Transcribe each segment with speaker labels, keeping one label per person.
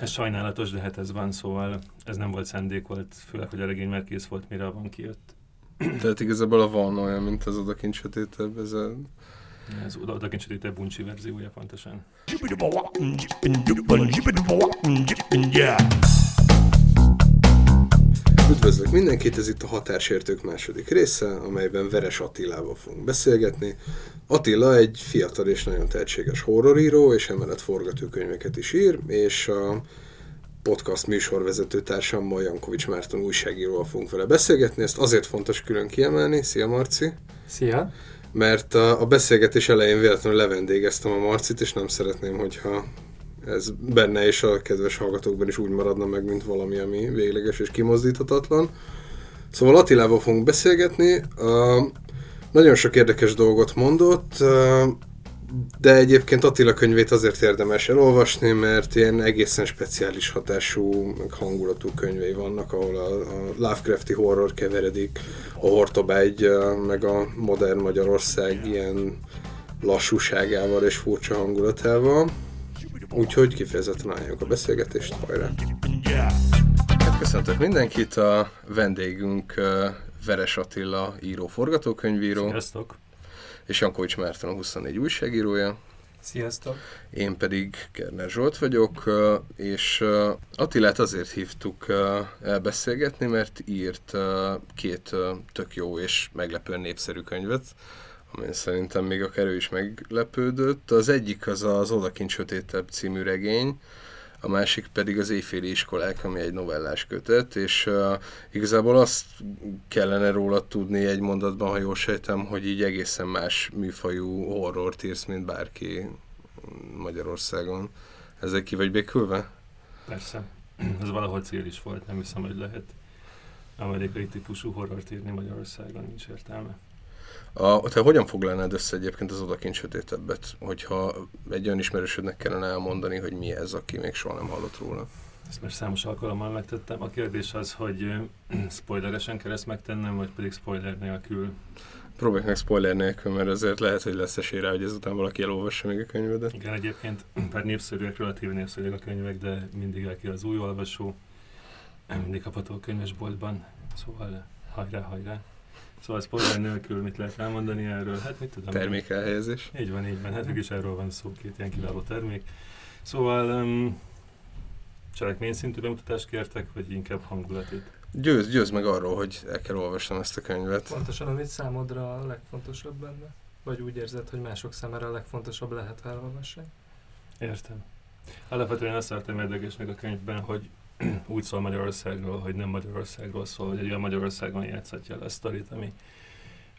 Speaker 1: Ez sajnálatos, de hát ez van, szóval ez nem volt szendék volt, főleg, hogy a regény már kész volt, mire a van kijött.
Speaker 2: Tehát igazából a van olyan, mint az odakint sötétebb, ez a...
Speaker 1: Ez odakint sötétebb buncsi verziója pontosan.
Speaker 2: Üdvözlök mindenkit, ez itt a Határsértők második része, amelyben Veres Attilával fogunk beszélgetni. Attila egy fiatal és nagyon tehetséges horroríró, és emellett forgatókönyveket is ír, és a podcast műsorvezető társammal Jankovics Márton újságíróval fogunk vele beszélgetni. Ezt azért fontos külön kiemelni. Szia Marci!
Speaker 3: Szia!
Speaker 2: Mert a, a beszélgetés elején véletlenül levendégeztem a Marcit, és nem szeretném, hogyha ez benne és a kedves hallgatókban is úgy maradna meg, mint valami, ami végleges és kimozdíthatatlan. Szóval Attilával fogunk beszélgetni. Uh, nagyon sok érdekes dolgot mondott, de egyébként Attila könyvét azért érdemes elolvasni, mert ilyen egészen speciális hatású, hangulatú könyvei vannak, ahol a, a Lovecrafti horror keveredik, a Hortobágy, meg a modern Magyarország ilyen lassúságával és furcsa hangulatával. Úgyhogy kifejezetten ajánljuk a beszélgetést, hajrá! Hát köszöntök mindenkit, a vendégünk Veres Attila író forgatókönyvíró.
Speaker 1: Sziasztok!
Speaker 2: És Jankovics Márton a 24 újságírója.
Speaker 3: Sziasztok!
Speaker 2: Én pedig Kerner Zsolt vagyok, és Attilát azért hívtuk elbeszélgetni, mert írt két tök jó és meglepően népszerű könyvet, ami szerintem még akár ő is meglepődött. Az egyik az az Odakint Sötétebb című regény, a másik pedig az Éjféli Iskolák, ami egy novellás kötet, és uh, igazából azt kellene róla tudni egy mondatban, ha jól sejtem, hogy így egészen más műfajú horror írsz, mint bárki Magyarországon. Ezek ki vagy békülve?
Speaker 1: Persze. Ez valahol cél is volt, nem hiszem, hogy lehet amerikai típusú horrort írni Magyarországon, nincs értelme.
Speaker 2: A, te hogyan foglalnád össze egyébként az odakint sötétebbet, hogyha egy olyan ismerősödnek kellene elmondani, hogy mi ez, aki még soha nem hallott róla?
Speaker 1: Ezt már számos alkalommal megtettem. A kérdés az, hogy spoileresen kell ezt megtennem, vagy pedig spoiler nélkül.
Speaker 2: Próbálj meg spoiler nélkül, mert azért lehet, hogy lesz esély rá, hogy ezután valaki elolvassa még a könyvedet.
Speaker 1: Igen, egyébként pár népszerűek, relatív népszerűek a könyvek, de mindig el az új olvasó, mindig kapható a könyvesboltban, szóval hajrá, hajrá. Szóval spoiler nélkül mit lehet elmondani erről? Hát mit tudom.
Speaker 2: Termékelhelyezés.
Speaker 1: Így van, így van. Hát is erről van szó, két ilyen kiváló termék. Szóval um, cselekmény szintű bemutatást kértek, vagy inkább hangulatit?
Speaker 2: Győz, győz meg arról, hogy el kell olvasnom ezt a könyvet.
Speaker 3: Pontosan, amit számodra a legfontosabb benne? Vagy úgy érzed, hogy mások számára a legfontosabb lehet, ha elolvassák?
Speaker 1: Értem. Alapvetően azt szeretem érdekesnek a könyvben, hogy úgy szól Magyarországról, hogy nem Magyarországról szól, hogy egy olyan Magyarországon játszhatja el a sztorit, ami,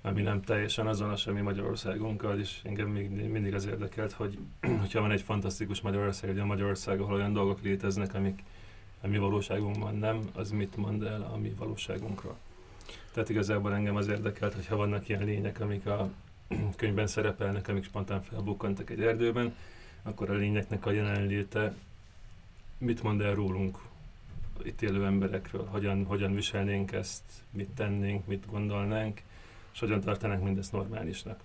Speaker 1: ami nem teljesen azonos a mi Magyarországunkkal, és engem még mindig az érdekelt, hogy hogyha van egy fantasztikus Magyarország, egy olyan Magyarország, ahol olyan dolgok léteznek, amik a mi valóságunkban nem, az mit mond el a mi valóságunkról. Tehát igazából engem az érdekelt, hogyha vannak ilyen lények, amik a könyvben szerepelnek, amik spontán felbukkantak egy erdőben, akkor a lényeknek a jelenléte mit mond el rólunk, itt élő emberekről, hogyan, hogyan viselnénk ezt, mit tennénk, mit gondolnánk, és hogyan tartanánk mindezt normálisnak.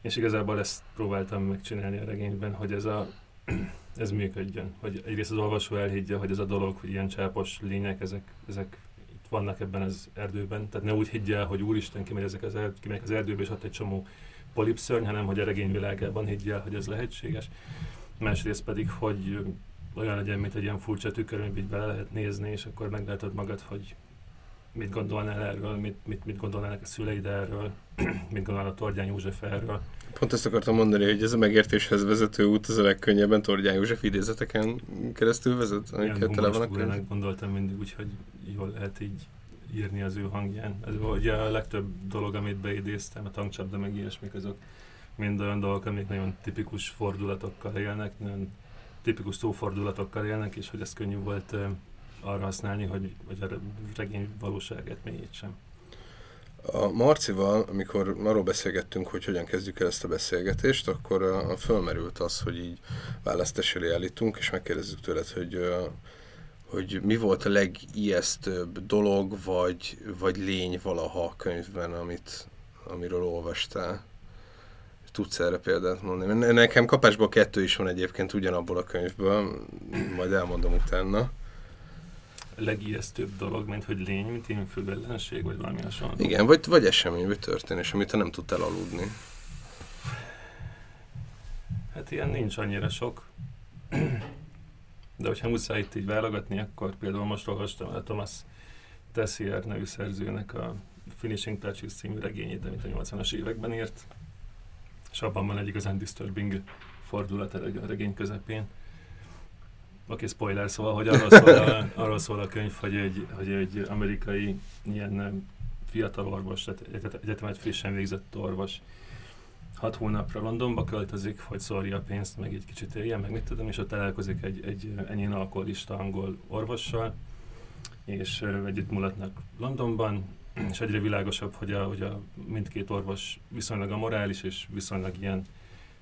Speaker 1: És igazából ezt próbáltam megcsinálni a regényben, hogy ez, a, ez működjön. Hogy egyrészt az olvasó elhiggye, hogy ez a dolog, hogy ilyen csápos lények, ezek, ezek itt vannak ebben az erdőben. Tehát ne úgy higgye hogy úristen kimegy, ezek az, erd, kimegy az erdőbe, és ott egy csomó polipszörny, hanem hogy a regény világában higgye hogy ez lehetséges. Másrészt pedig, hogy olyan legyen, mint egy ilyen furcsa tükör, így bele lehet nézni, és akkor meglátod magad, hogy mit gondolnál erről, mit, mit, mit gondolnának a szüleid erről, mit gondolnál a Tordján József erről.
Speaker 2: Pont ezt akartam mondani, hogy ez a megértéshez vezető út az a legkönnyebben Tordján József idézeteken keresztül vezet,
Speaker 1: amiket tele vannak. gondoltam mindig úgy, hogy jól lehet így írni az ő hangján. Ez ugye a legtöbb dolog, amit beidéztem, a tankcsapda meg ilyesmik, azok mind olyan dolgok, amik nagyon tipikus fordulatokkal élnek, nagyon tipikus szófordulatokkal élnek, és hogy ez könnyű volt arra használni, hogy, hogy a regény valóságát mélyítsem.
Speaker 2: A Marcival, amikor arról beszélgettünk, hogy hogyan kezdjük el ezt a beszélgetést, akkor a, fölmerült az, hogy így választás elé állítunk, és megkérdezzük tőled, hogy, hogy mi volt a legijesztőbb dolog, vagy, vagy lény valaha a könyvben, amit, amiről olvastál. Tudsz erre példát mondani? Nekem kapásból kettő is van egyébként ugyanabból a könyvből, majd elmondom utána
Speaker 1: legijesztőbb dolog, mint hogy lény, mint ilyen ellenség, vagy valami hasonló.
Speaker 2: Igen, vagy, vagy esemény, vagy történés, amit te nem tudtál aludni.
Speaker 1: Hát ilyen nincs annyira sok. De hogyha muszáj itt így válogatni, akkor például most olvastam a Thomas Tessier nevű szerzőnek a Finishing Touches című regényét, amit a 80-as években írt, és abban van egy igazán disturbing fordulat a regény közepén. Oké, spoiler, szóval, hogy arról szól a, arról szól a könyv, hogy egy, hogy egy amerikai ilyen fiatal orvos, tehát egyetemet frissen végzett orvos, hat hónapra Londonba költözik, hogy szórja a pénzt, meg egy kicsit éljen, meg mit tudom, és ott találkozik egy, egy enyén alkoholista angol orvossal, és együtt mulatnak Londonban, és egyre világosabb, hogy a, hogy a mindkét orvos viszonylag a morális és viszonylag ilyen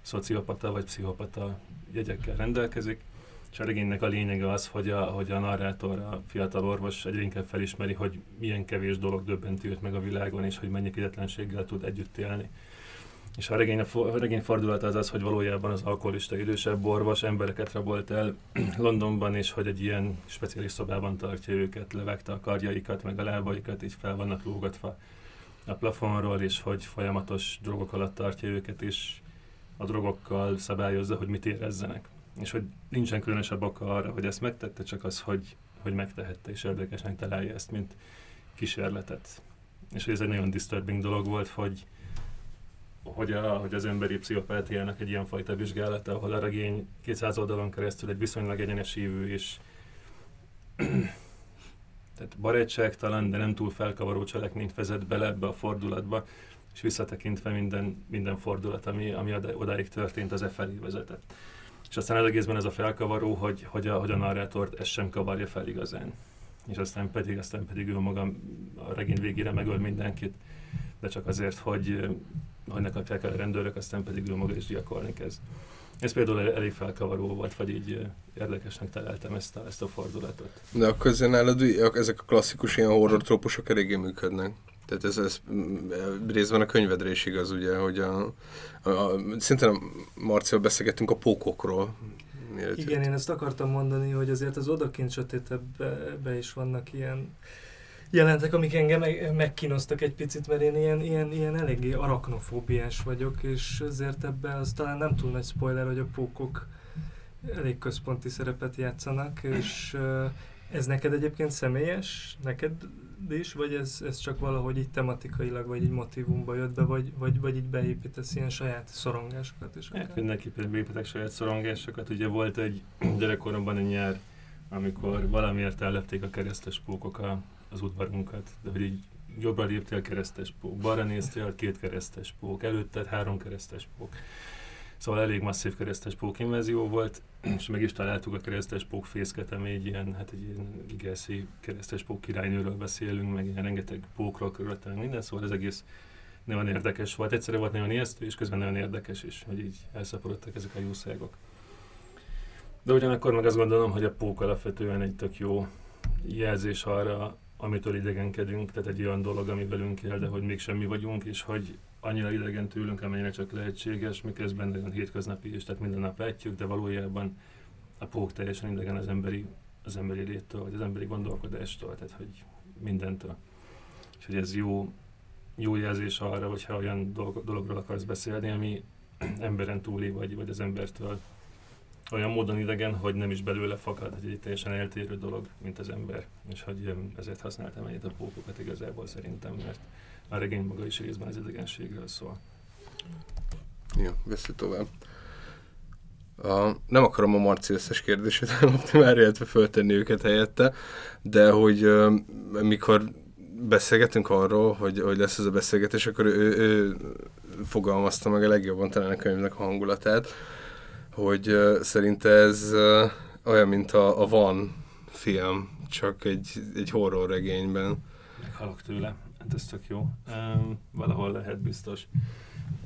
Speaker 1: szociopata vagy pszichopata jegyekkel rendelkezik, és a regénynek a lényege az, hogy a, hogy a narrátor, a fiatal orvos egyre inkább felismeri, hogy milyen kevés dolog döbbenti őt meg a világon, és hogy mennyi kegyetlenséggel tud együtt élni. És a regény, a regény fordulata az az, hogy valójában az alkoholista idősebb orvos embereket rabolt el Londonban, és hogy egy ilyen speciális szobában tartja őket, levegte a karjaikat, meg a lábaikat, így fel vannak lógatva a plafonról, és hogy folyamatos drogok alatt tartja őket, és a drogokkal szabályozza, hogy mit érezzenek és hogy nincsen különösebb oka arra, hogy ezt megtette, csak az, hogy, hogy megtehette, és érdekesnek találja ezt, mint kísérletet. És hogy ez egy nagyon disturbing dolog volt, hogy, hogy, a, hogy az emberi pszichopátiának egy ilyen fajta vizsgálata, ahol a regény 200 oldalon keresztül egy viszonylag egyenes hívő és tehát barátságtalan, de nem túl felkavaró cselekményt vezet bele ebbe a fordulatba, és visszatekintve minden, minden fordulat, ami, ami odáig történt, az e felé vezetett. És aztán az egészben ez a felkavaró, hogy, hogy, a, hogy a narrátort ez sem kavarja fel igazán. És aztán pedig, aztán pedig ő maga a regény végére megöl mindenkit, de csak azért, hogy, hogy ne kapják el a rendőrök, aztán pedig ő maga is gyakorlni kezd. Ez például elég felkavaró volt, vagy így érdekesnek találtam ezt a, ezt a fordulatot.
Speaker 2: De akkor azért nálad ezek a klasszikus ilyen horror trópusok eléggé működnek. Tehát ez, ez részben a könyvedre is igaz, ugye, hogy a, a, a szintén a Marcival beszélgettünk a pókokról.
Speaker 3: Miért Igen, én ezt akartam mondani, hogy azért az odakint sötétebbe is vannak ilyen jelentek, amik engem meg, megkínoztak egy picit, mert én ilyen, ilyen, ilyen eléggé araknofóbiás vagyok, és ezért ebbe az talán nem túl nagy spoiler, hogy a pókok elég központi szerepet játszanak, és ez neked egyébként személyes? Neked is, vagy ez, ez csak valahogy így tematikailag, vagy így motivumba jött be, vagy, vagy, vagy így beépítesz ilyen saját szorongásokat is?
Speaker 1: Hát mindenképpen beépítek saját szorongásokat. Ugye volt egy gyerekkoromban egy nyár, amikor valamiért ellepték a keresztes pókok a, az udvarunkat, de hogy így jobbra léptél keresztes pók, balra néztél két keresztes pók, előtted három keresztes pók. Szóval elég masszív keresztes pók invázió volt, és meg is találtuk a keresztes pók fészket, ami egy ilyen, hát egy ilyen igeszi keresztes pók királynőről beszélünk, meg ilyen rengeteg pókról körülöttem minden, szóval ez egész nagyon érdekes volt. Egyszerre volt nagyon ijesztő, és közben nagyon érdekes is, hogy így elszaporodtak ezek a jószágok. De ugyanakkor meg azt gondolom, hogy a pók alapvetően egy tök jó jelzés arra, amitől idegenkedünk, tehát egy olyan dolog, ami velünk él, de hogy még semmi vagyunk, és hogy annyira idegen tőlünk, amennyire csak lehetséges, miközben nagyon hétköznapi is, tehát minden nap látjuk, de valójában a pók teljesen idegen az emberi, az emberi léttől, vagy az emberi gondolkodástól, tehát hogy mindentől. És hogy ez jó, jó jelzés arra, hogyha olyan dolog, dologról akarsz beszélni, ami emberen túli, vagy, vagy az embertől olyan módon idegen, hogy nem is belőle fakad, hogy egy teljesen eltérő dolog, mint az ember. És hogy ezért használtam ennyit a pókokat igazából szerintem, mert a regény maga is részben az idegenségről szól.
Speaker 2: Jó, vesző tovább. A, nem akarom a Marci összes kérdését ellopni már, illetve föltenni őket helyette, de hogy uh, mikor beszélgetünk arról, hogy, hogy lesz ez a beszélgetés, akkor ő, ő fogalmazta meg a legjobban talán a könyvnek a hangulatát, hogy szerinte ez olyan, mint a, a Van film, csak egy, egy horror regényben.
Speaker 1: Meghalok tőle. Hát ez tök jó. Um, valahol lehet biztos.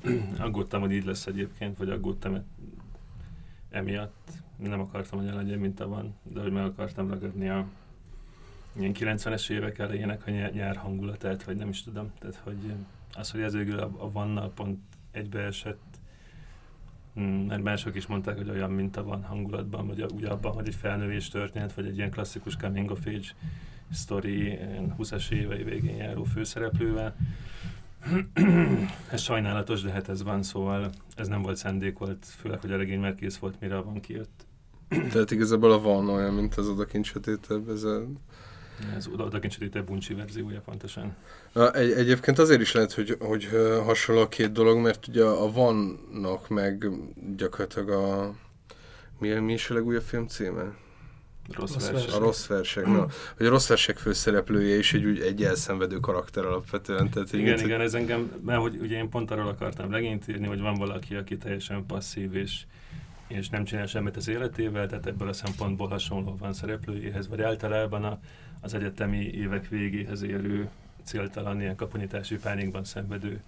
Speaker 1: aggódtam, hogy így lesz egyébként, vagy aggódtam emiatt. Nem akartam, hogy legyen, mint a van, de hogy meg akartam ragadni a ilyen 90-es évek elejének a nyár hangulatát, vagy nem is tudom. Tehát, hogy az, hogy ez végül a, a vannal pont egybeesett, Mm, mert mások is mondták, hogy olyan minta van hangulatban, vagy úgy abban, hogy egy felnővés történet, vagy egy ilyen klasszikus coming of age sztori 20-as évei végén járó főszereplővel. ez sajnálatos, de hát ez van, szóval ez nem volt szándékolt, főleg, hogy a regény már kész volt, mire van kijött.
Speaker 2: Tehát igazából a van olyan, mint az odakint sötétebb, ez a...
Speaker 1: Ez odakint sötétebb buncsi verziója pontosan.
Speaker 2: Egy, egyébként azért is lehet, hogy, hogy hasonló a két dolog, mert ugye a vannak meg gyakorlatilag a... Mi, mi is a legújabb film címe?
Speaker 1: Rossz, rossz versek.
Speaker 2: A rossz versek, na. Hogy a rossz versek főszereplője is egy, úgy, egy elszenvedő karakter alapvetően. Tehát
Speaker 1: igen, mint, igen, ez engem, mert hogy ugye én pont arról akartam regényt írni, hogy van valaki, aki teljesen passzív és, és nem csinál semmit az életével, tehát ebből a szempontból hasonló van szereplőjéhez, vagy általában a, az egyetemi évek végéhez érő céltalan, ilyen kaponyítási pánikban szenvedő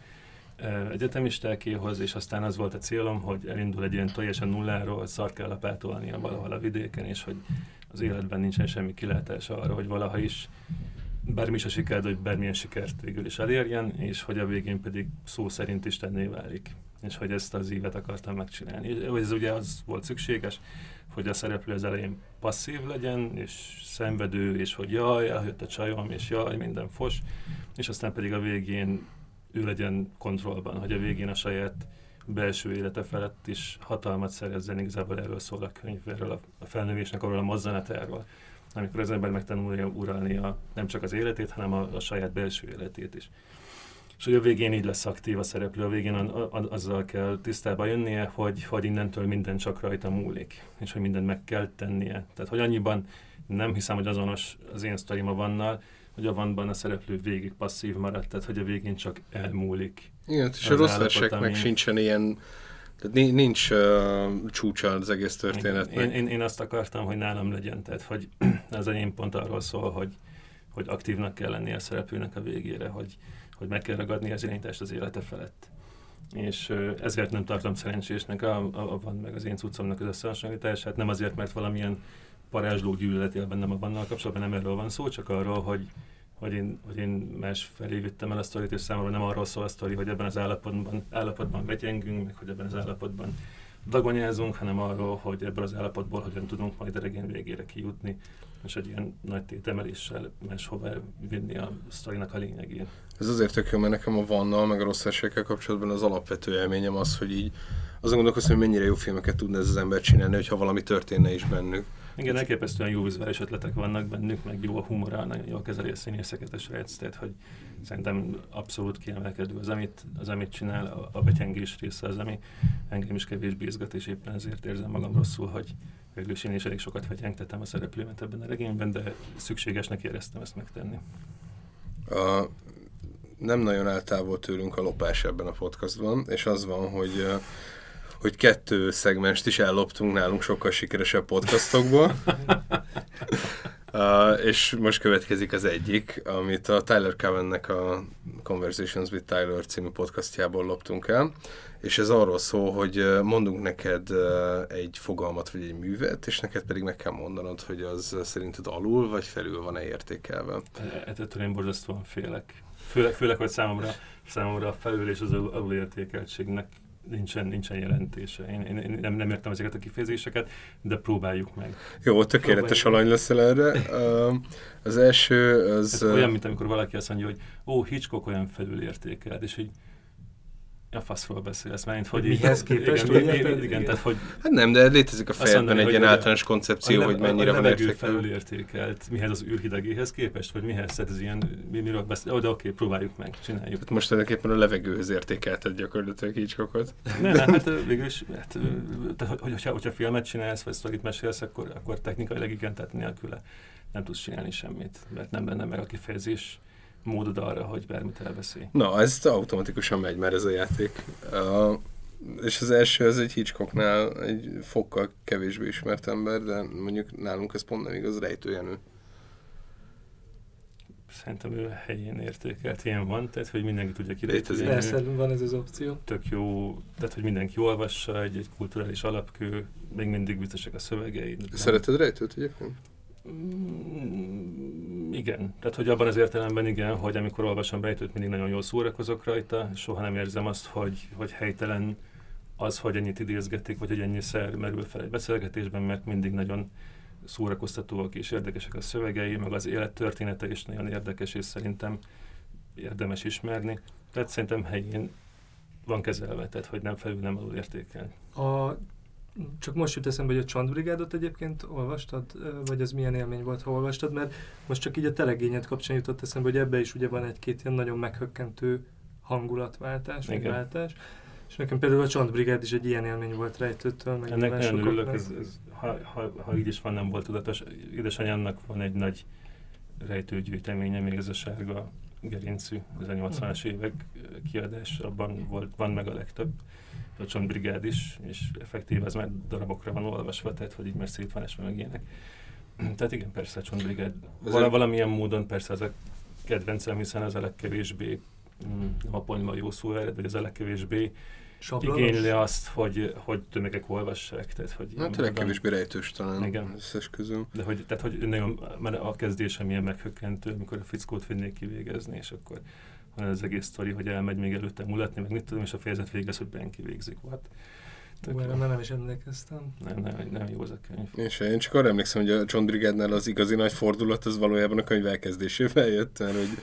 Speaker 1: egyetemistákéhoz, és aztán az volt a célom, hogy elindul egy ilyen teljesen nulláról, szar kell lapátolnia valahol a vidéken, és hogy az életben nincsen semmi kilátása arra, hogy valaha is bármi is a siker, hogy bármilyen sikert végül is elérjen, és hogy a végén pedig szó szerint Istenné válik. És hogy ezt az ívet akartam megcsinálni. Ez ugye az volt szükséges, hogy a szereplő az elején passzív legyen, és szenvedő, és hogy jaj, eljött a csajom, és jaj, minden fos, és aztán pedig a végén ő legyen kontrollban, hogy a végén a saját belső élete felett is hatalmat szerezzen, igazából erről szól a könyv, erről a felnövésnek, arról a mozzanatáról, amikor az ember megtanulja uralni a, nem csak az életét, hanem a, a saját belső életét is. És hogy a végén így lesz aktív a szereplő, a végén a, a, azzal kell tisztába jönnie, hogy, hogy innentől minden csak rajta múlik, és hogy mindent meg kell tennie. Tehát, hogy annyiban nem hiszem, hogy azonos az én sztorim a vannal, hogy a vanban a szereplő végig passzív maradt, tehát hogy a végén csak elmúlik.
Speaker 2: Igen, és a rossz versek meg sincsen ilyen, tehát nincs uh, csúcsa az egész történetnek.
Speaker 1: Én, én, én azt akartam, hogy nálam legyen, tehát hogy az enyém pont arról szól, hogy, hogy aktívnak kell lennie a szereplőnek a végére, hogy, hogy meg kell ragadni az irányítást az élete felett. És ezért nem tartom szerencsésnek a, a, a van meg az én cuccomnak az összehasonlítását, nem azért, mert valamilyen parázsló gyűlölet él bennem a vannal kapcsolatban, nem erről van szó, csak arról, hogy, hogy én, hogy én más felé vittem el a sztorit, és számomra nem arról szól a sztori, hogy ebben az állapotban, állapotban vegyengünk, meg hogy ebben az állapotban dagonyázunk, hanem arról, hogy ebből az állapotból hogyan tudunk majd a regény végére kijutni, és egy ilyen nagy tétemeléssel máshova vinni a sztorinak a lényegét.
Speaker 2: Ez azért tök jó, mert nekem a vannal, meg a rossz kapcsolatban az alapvető élményem az, hogy így azon gondolkozom, hogy mennyire jó filmeket tudna ez az ember csinálni, hogyha valami történne is bennük.
Speaker 1: Igen, elképesztően jó vizuális ötletek vannak bennük, meg jó a humora, nagyon jól kezeli a színészeket a srác, tehát hogy szerintem abszolút kiemelkedő az, amit, az, amit csinál, a, a betyengés része az, ami engem is kevésbé izgat, és éppen ezért érzem magam rosszul, hogy végül is én is elég sokat vetyengtettem a szereplőmet ebben a regényben, de szükségesnek éreztem ezt megtenni.
Speaker 2: A, nem nagyon eltávol tőlünk a lopás ebben a podcastban, és az van, hogy hogy kettő szegmest is elloptunk nálunk sokkal sikeresebb podcastokból. uh, és most következik az egyik, amit a Tyler Covennek a Conversations with Tyler című podcastjából loptunk el, és ez arról szól, hogy mondunk neked egy fogalmat vagy egy művet, és neked pedig meg kell mondanod, hogy az szerinted alul vagy felül van-e értékelve.
Speaker 1: E, ettől én borzasztóan félek. Főleg, főleg hogy számomra, számomra a felül és az alulértékeltségnek nincsen, nincsen jelentése. Én, én, én nem, nem értem ezeket a kifejezéseket, de próbáljuk meg.
Speaker 2: Jó, tökéletes alany leszel erre. az első, az...
Speaker 1: Ez olyan, mint amikor valaki azt mondja, hogy ó, Hitchcock olyan felülértékelt, és hogy a faszról beszélsz, mert hogy
Speaker 3: mihez képest?
Speaker 1: Igen, igen, igen, igen, tehát hogy...
Speaker 2: Hát nem, de létezik a fejedben egy ilyen általános koncepció, hogy mennyire van
Speaker 1: értékelt. felülértékelt, mihez az űrhidegéhez képest, vagy mihez, tehát ez ilyen, mi, miről beszél, oh, de oké, próbáljuk meg, csináljuk.
Speaker 2: Tehát most tulajdonképpen a levegőhöz értékelted gyakorlatilag Hitchcockot.
Speaker 1: Ne, ne, hát végül is, hát, tehát, hogy, hogyha, hogyha filmet csinálsz, vagy sztorit mesélsz, akkor, akkor technikailag igen, tehát nélküle nem tudsz csinálni semmit, mert nem lenne meg a kifejezés módod arra, hogy bármit elbeszélj.
Speaker 2: Na, ez automatikusan megy már ez a játék. Uh, és az első az egy Hitchcocknál egy fokkal kevésbé ismert ember, de mondjuk nálunk ez pont nem igaz, rejtőjenő.
Speaker 1: Szerintem ő helyén értékelt, ilyen van, tehát hogy mindenki tudja ki.
Speaker 3: Persze, van ez az opció.
Speaker 1: Tök jó, tehát hogy mindenki olvassa, egy, egy kulturális alapkő, még mindig biztosak a szövegei.
Speaker 2: Szereted rejtőt egyébként?
Speaker 1: Igen, tehát hogy abban az értelemben igen, hogy amikor olvasom Bejtőt, mindig nagyon jól szórakozok rajta, soha nem érzem azt, hogy, hogy helytelen az, hogy ennyit idézgetik, vagy hogy ennyiszer merül fel egy beszélgetésben, mert mindig nagyon szórakoztatóak és érdekesek a szövegei, meg az élet története is nagyon érdekes, és szerintem érdemes ismerni. Tehát szerintem helyén van kezelve, tehát hogy nem felül, nem alul értékel.
Speaker 3: A, csak most jut eszembe, hogy a Csandbrigádot egyébként olvastad, vagy ez milyen élmény volt, ha olvastad, mert most csak így a telegényed kapcsán jutott eszembe, hogy ebbe is ugye van egy-két ilyen nagyon meghökkentő hangulatváltás, vagy váltás. És nekem például a Csantbrigád is egy ilyen élmény volt rejtőtől, meg
Speaker 1: Ennek nagyon örülök, ez, ez, ha, ha, ha, így is van, nem volt tudatos. Édesanyámnak van egy nagy rejtőgyűjteménye, még ez a sárga gerincű, az a 80-as évek kiadás, abban volt, van meg a legtöbb. A Csontbrigád is, és effektív ez már darabokra van olvasva, tehát hogy így már szét van esve meg ilyenek. Tehát igen, persze a Csontbrigád. Val- valamilyen módon persze ez a kedvencem, hiszen az a legkevésbé, mm, nem a ponyva jó szó ered, vagy az a legkevésbé Sablonos? igényli azt, hogy, hogy tömegek olvassák. Tehát, hogy
Speaker 2: hát tényleg kevésbé rejtős talán igen. összes közül.
Speaker 1: De hogy, tehát, hogy nagyon, mert a kezdésem ilyen meghökkentő, amikor a fickót vinnék kivégezni, és akkor az egész sztori, hogy elmegy még előtte mulatni, meg mit tudom, és a fejezet végez, hogy ben kivégzik. Hát,
Speaker 3: Ú, erre nem is emlékeztem.
Speaker 1: Nem, nem, nem jó az a könyv.
Speaker 2: És én csak arra emlékszem, hogy a John Brigádnál az igazi nagy fordulat az valójában a könyv elkezdésével jött, mert hogy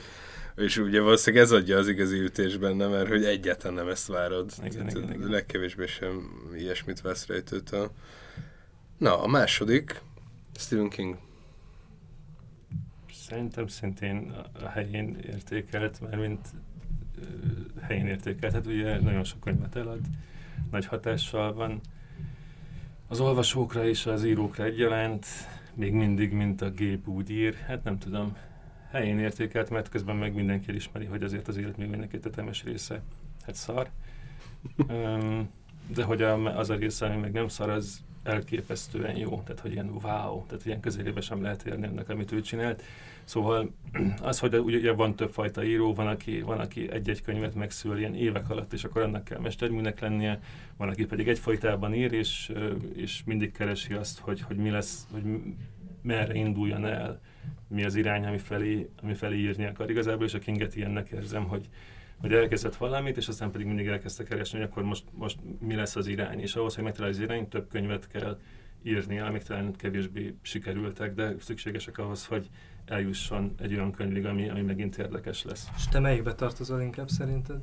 Speaker 2: és ugye valószínűleg ez adja az igazi ütés benne, mert hogy egyáltalán nem ezt várod. Igen, igen, igen. Legkevésbé sem ilyesmit vesz rejtőtől. Na, a második, Stephen King.
Speaker 1: Szerintem szintén a helyén értékelt, mert mint helyén értékelt. Hát ugye nagyon sok könyvet elad, nagy hatással van. Az olvasókra és az írókra egyaránt, még mindig, mint a gép úgy ír, hát nem tudom, helyén értékelt, mert közben meg mindenki ismeri, hogy azért az élet még mindenki tetemes része, hát szar. De hogy az a része, ami meg nem szar, az elképesztően jó, tehát hogy ilyen wow, tehát ilyen közelébe sem lehet érni ennek, amit ő csinált. Szóval az, hogy ugye van többfajta író, van aki, van, aki egy-egy könyvet megszül ilyen évek alatt, és akkor annak kell mesterműnek lennie, van, aki pedig egyfajtában ír, és, és mindig keresi azt, hogy, hogy mi lesz, hogy merre induljon el mi az irány, ami felé, ami felé írni akar. Igazából és a Kinget ilyennek érzem, hogy, hogy elkezdett valamit, és aztán pedig mindig elkezdte keresni, hogy akkor most, most mi lesz az irány. És ahhoz, hogy megtalálj az irány, több könyvet kell írni, amik talán kevésbé sikerültek, de szükségesek ahhoz, hogy eljusson egy olyan könyvig, ami, ami megint érdekes lesz.
Speaker 3: És te melyikbe tartozol inkább szerinted?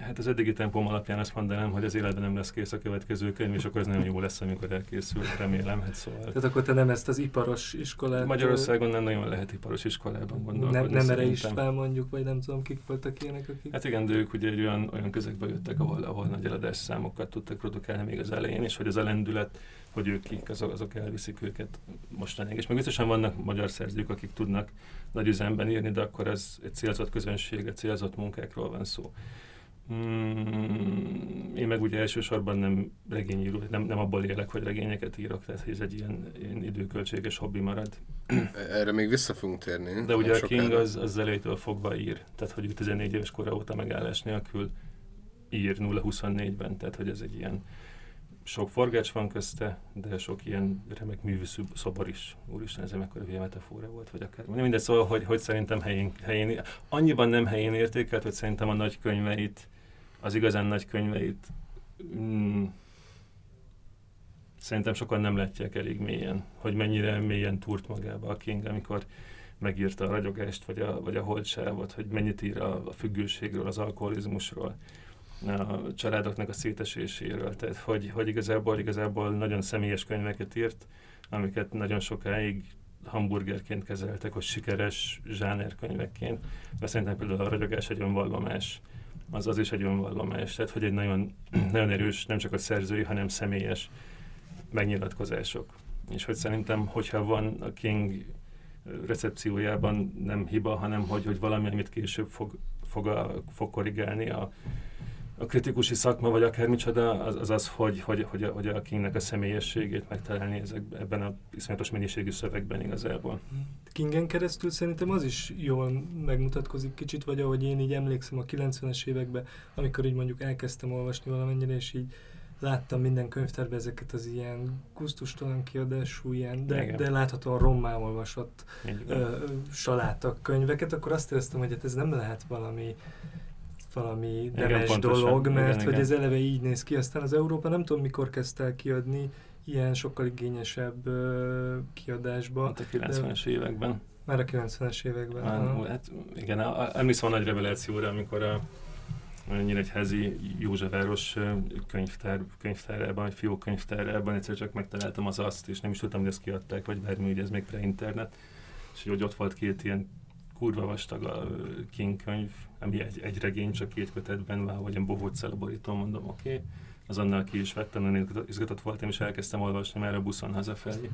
Speaker 1: Hát az eddigi tempóm alapján azt mondanám, hogy az életben nem lesz kész a következő könyv, és akkor ez nagyon jó lesz, amikor elkészül, remélem. Hát szóval.
Speaker 3: Tehát akkor te nem ezt az iparos iskolát...
Speaker 1: Magyarországon nem nagyon lehet iparos iskolában gondolkodni.
Speaker 3: Nem, nem erre is mondjuk, vagy nem tudom, kik voltak ilyenek, akik...
Speaker 1: Hát igen, de ők ugye egy olyan, olyan közegbe jöttek, ahol, ahol nagy eladás számokat tudtak produkálni még az elején, és hogy az a lendület, hogy ők kik, azok, azok elviszik őket mostanáig. És meg biztosan vannak magyar szerzők, akik tudnak nagy üzemben írni, de akkor ez egy célzott közönség, egy célzott munkákról van szó. Mm, én meg ugye elsősorban nem regényíró, nem, nem abból élek, hogy regényeket írok, tehát ez egy ilyen, ilyen időköltséges hobbi marad.
Speaker 2: Erre még vissza fogunk térni.
Speaker 1: De ugye a King az, az elétől fogva ír, tehát hogy 14 éves kora óta megállás nélkül ír 0-24-ben, tehát hogy ez egy ilyen sok forgács van közte, de sok ilyen remek művű szobor is. Úristen, ez mekkora hülye metafora volt, vagy akár. Mindegy, szóval, hogy, hogy szerintem helyén, helyén, annyiban nem helyén értékelt, hogy szerintem a nagy könyveit az igazán nagy könyveit mm, szerintem sokan nem látják elég mélyen, hogy mennyire mélyen túrt magába a King, amikor megírta a ragyogást, vagy a, vagy a holdsávot, hogy mennyit ír a, a függőségről, az alkoholizmusról, a családoknak a széteséséről. Tehát, hogy, hogy igazából, igazából nagyon személyes könyveket írt, amiket nagyon sokáig hamburgerként kezeltek, hogy sikeres zsánerkönyvekként. Mert szerintem például a ragyogás egy önvallomás az az is egy önvallomás. Tehát, hogy egy nagyon, nagyon erős, nem csak a szerzői, hanem személyes megnyilatkozások. És hogy szerintem, hogyha van a King recepciójában nem hiba, hanem hogy, hogy valami, amit később fog, fog, a, fog korrigálni a, a kritikusi szakma, vagy akármicsoda, az az, az hogy, hogy, hogy, a, hogy a Kingnek a személyességét megtalálni ezek, ebben a iszonyatos mennyiségű szövegben igazából.
Speaker 3: Kingen keresztül szerintem az is jól megmutatkozik kicsit, vagy ahogy én így emlékszem a 90-es években, amikor így mondjuk elkezdtem olvasni valamennyire, és így láttam minden könyvtárban ezeket az ilyen kusztustalan kiadású, ilyen, de, de láthatóan rommá olvasott ö, salátak könyveket, akkor azt éreztem, hogy hát ez nem lehet valami valami
Speaker 1: Igen,
Speaker 3: nemes
Speaker 1: pontosan.
Speaker 3: dolog, mert
Speaker 1: Igen,
Speaker 3: hogy
Speaker 1: igen.
Speaker 3: ez eleve így néz ki. Aztán az Európa nem tudom mikor kezdte el kiadni ilyen sokkal igényesebb ö, kiadásba.
Speaker 1: Ott a 90-es években.
Speaker 3: Már a 90-es években.
Speaker 1: Már, hát igen, emlékszem a nagy revelációra, amikor a Nyíregyházi Józsefváros könyvtár, könyvtárában, egy fiók könyvtárában egyszer csak megtaláltam az azt, és nem is tudtam, hogy ezt kiadták, vagy bármi, hogy ez még pre-internet. És hogy ott volt két ilyen kurva vastag a King könyv, ami egy, egy regény, csak két kötetben van, vagy ilyen bohóccel a borító, mondom, oké. Okay. Azonnal ki is vettem, nagyon izgatott- voltam, és elkezdtem olvasni már a buszon hazafelé.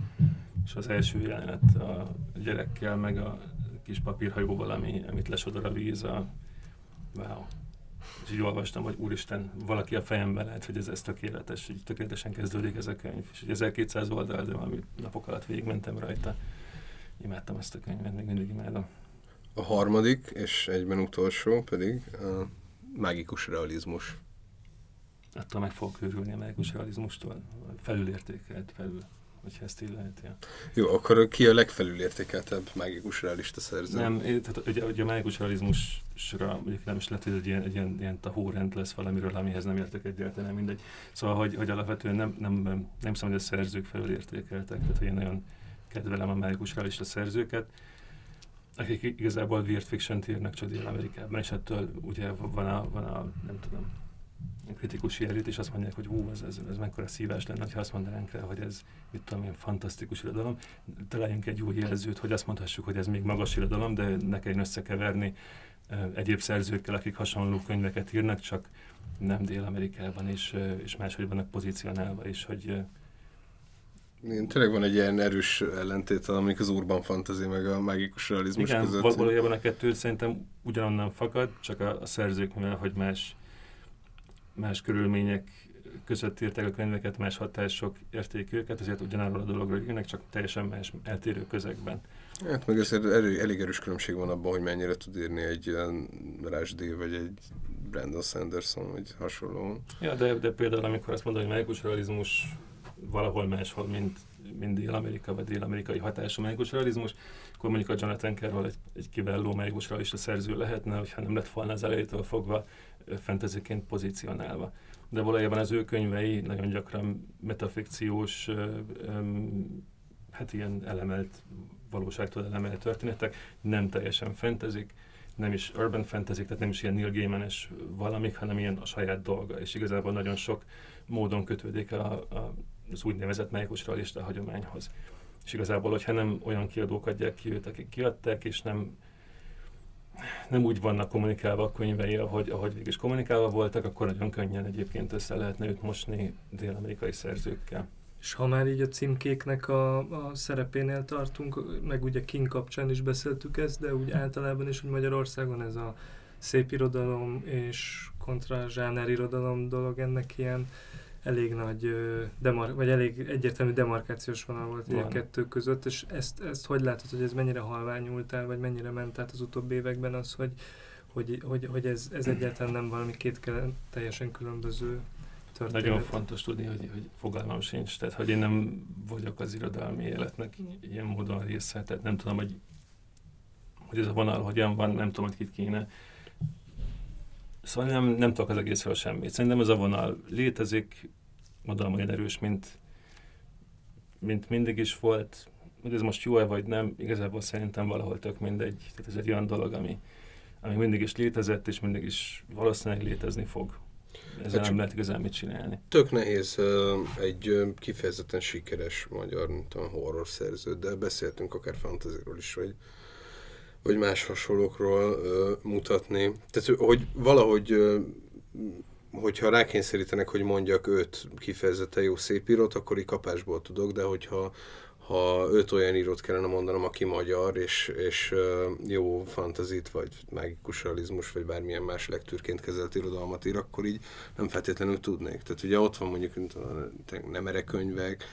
Speaker 1: És az első jelenet a gyerekkel, meg a kis papírhajóval, ami, amit lesodor a víz, a wow. És így olvastam, hogy úristen, valaki a fejembe lát, hogy ez, ez tökéletes, így tökéletesen kezdődik ez a könyv. És hogy 1200 oldal, de valami napok alatt végigmentem rajta. Imádtam ezt a könyvet, még mindig imádom.
Speaker 2: A harmadik, és egyben utolsó pedig a mágikus realizmus.
Speaker 1: Attól meg fogok őrülni a mágikus realizmustól. Felülértékelt, felül, hogyha ezt így lehet. Ja.
Speaker 2: Jó, akkor ki a legfelülértékeltebb mágikus realista szerző?
Speaker 1: Nem, tehát ugye, ugye a mágikus realizmusra mondjuk nem is lehet, hogy egy ilyen, egy ilyen, ilyen tahórend lesz valamiről, amihez nem értek egyáltalán mindegy. Szóval, hogy, hogy alapvetően nem, nem, nem, nem szabad, hogy a szerzők felül értékeltek, tehát hogy én nagyon kedvelem a mágikus realista szerzőket, akik igazából weird fiction írnak csak Dél-Amerikában, és ettől ugye van a, van a nem tudom, kritikusi erőt, és azt mondják, hogy hú, ez, ez, ez mekkora szívás lenne, ha azt mondanánk rá, hogy ez, mit tudom én, fantasztikus irodalom. Találjunk egy új jelzőt, hogy azt mondhassuk, hogy ez még magas irodalom, de ne kelljen összekeverni egyéb szerzőkkel, akik hasonló könyveket írnak, csak nem Dél-Amerikában, és, és máshogy vannak pozícionálva, és hogy
Speaker 2: Én, tényleg van egy ilyen erős ellentét, amik az urban fantasy meg a mágikus realizmus
Speaker 1: igen,
Speaker 2: között.
Speaker 1: val- valójában a kettő szerintem ugyanonnan fakad, csak a, a szerzők, mivel hogy más, más körülmények között írták a könyveket, más hatások érték őket, ezért ugyanarról a dologról írnak, csak teljesen más, eltérő közegben.
Speaker 2: Hát meg azért elég, elég erős különbség van abban, hogy mennyire tud írni egy ilyen Rushdie, vagy egy Brandon Sanderson, vagy hasonló.
Speaker 1: Ja, de, de például amikor azt mondod, hogy mágikus realizmus valahol máshol, mint, mint Dél-Amerika, vagy dél-amerikai hatású mágikus realizmus, akkor mondjuk a Jonathan Carroll egy, egy kiváló mágikus realista szerző lehetne, hogyha nem lett volna az elejétől fogva ö, fantasyként pozícionálva. De valójában az ő könyvei nagyon gyakran metafikciós, hát ilyen elemelt, valóságtól elemelt történetek, nem teljesen fantazik, nem is urban fantasy, tehát nem is ilyen Neil Gaiman-es valamik, hanem ilyen a saját dolga, és igazából nagyon sok módon kötődik a, a, az úgynevezett mágikus realista hagyományhoz. És igazából, hogyha nem olyan kiadók adják ki őt, akik kiadták, és nem, nem úgy vannak kommunikálva a könyvei, ahogy, ahogy végig is kommunikálva voltak, akkor nagyon könnyen egyébként össze lehetne őt mosni dél-amerikai szerzőkkel.
Speaker 3: És ha már így a címkéknek a, a szerepénél tartunk, meg ugye King kapcsán is beszéltük ezt, de úgy általában is, hogy Magyarországon ez a szép irodalom és kontra zsáner irodalom dolog ennek ilyen elég nagy, demar- vagy elég egyértelmű demarkációs vonal volt így a
Speaker 1: Van.
Speaker 3: kettő között, és ezt, ezt hogy látod, hogy ez mennyire halványult el, vagy mennyire ment át az utóbbi években az, hogy, hogy, hogy, hogy ez, ez egyáltalán nem valami két teljesen különböző történet.
Speaker 1: Nagyon fontos tudni, hogy, hogy fogalmam sincs, tehát hogy én nem vagyok az irodalmi életnek ilyen módon része, tehát nem tudom, hogy, hogy ez a vonal hogyan van, nem tudom, hogy kit kéne. Szóval nem, nem tudok az egészről semmit. Szerintem ez a vonal létezik, mondom, olyan erős, mint, mint mindig is volt. Hogy ez most jó-e vagy nem, igazából szerintem valahol tök mindegy. Tehát ez egy olyan dolog, ami, ami mindig is létezett, és mindig is valószínűleg létezni fog. Ezzel
Speaker 2: csak-
Speaker 1: nem lehet igazán mit csinálni.
Speaker 2: Tök nehéz egy kifejezetten sikeres magyar, mint tudom, horror szerző, de beszéltünk akár fantasyról is, vagy, vagy más hasonlókról ö, mutatni. Tehát, hogy valahogy, ö, hogyha rákényszerítenek, hogy mondjak öt kifejezetten jó szép írót, akkor így kapásból tudok, de hogyha ha öt olyan írót kellene mondanom, aki magyar, és, és jó fantazit, vagy mágikus realizmus, vagy bármilyen más lektűrként kezelt irodalmat ír, akkor így nem feltétlenül tudnék. Tehát ugye ott van mondjuk a nemere könyvek,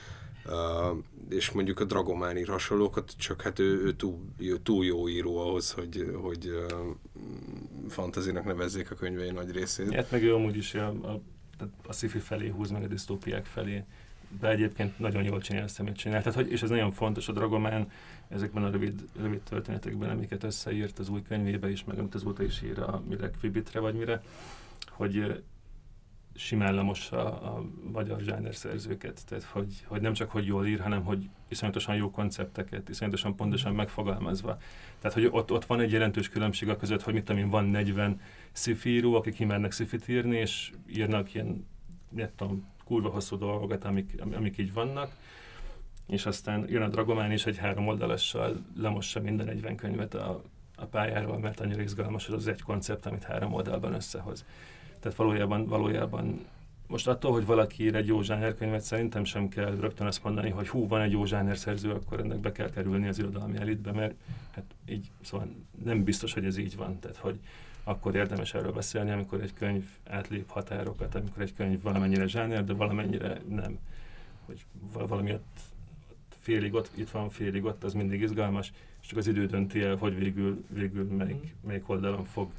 Speaker 2: és mondjuk a Dragomán ír hasonlókat, csak hát ő, ő túl, ő túl jó író ahhoz, hogy, hogy uh, fantazinak nevezzék a könyvei nagy részét.
Speaker 1: Hát meg ő amúgy is a, a, a sci felé húz, meg a disztópiák felé. de egyébként nagyon jól csinál ezt, amit csinál. Tehát, hogy, és ez nagyon fontos a Dragomán, ezekben a rövid, rövid történetekben, amiket összeírt az új könyvébe is, meg amit azóta is ír a mire Quibitre vagy mire, hogy simán lemossa a magyar zsáner szerzőket. Tehát, hogy, hogy nem csak, hogy jól ír, hanem, hogy iszonyatosan jó koncepteket, iszonyatosan pontosan megfogalmazva. Tehát, hogy ott, ott van egy jelentős különbség a között, hogy mit tudom én, van 40 szifíró, akik kimernek szifit írni, és írnak ilyen, nem tudom, kurva hosszú dolgokat, amik, amik így vannak, és aztán jön a Dragomán is egy három oldalassal lemossa minden 40 könyvet a, a pályáról, mert annyira izgalmas az, az egy koncept, amit három oldalban összehoz. Tehát valójában, valójában most attól, hogy valaki ír egy jó könyvet, szerintem sem kell rögtön azt mondani, hogy hú, van egy jó zsáner szerző, akkor ennek be kell kerülni az irodalmi elitbe, mert hát így, szóval nem biztos, hogy ez így van. Tehát, hogy akkor érdemes erről beszélni, amikor egy könyv átlép határokat, amikor egy könyv valamennyire zsáner, de valamennyire nem. Hogy valami ott, ott félig ott, itt van félig ott, az mindig izgalmas, és csak az idő dönti el, hogy végül, végül melyik, melyik oldalon fog